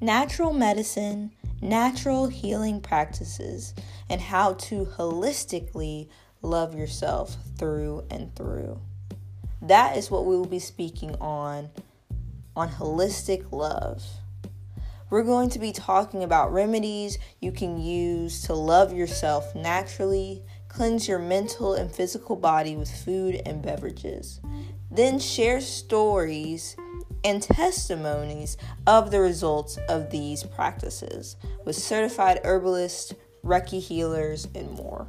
natural medicine, natural healing practices, and how to holistically love yourself through and through. That is what we will be speaking on on holistic love. We're going to be talking about remedies you can use to love yourself naturally, cleanse your mental and physical body with food and beverages. Then share stories and testimonies of the results of these practices with certified herbalists, Reiki healers, and more.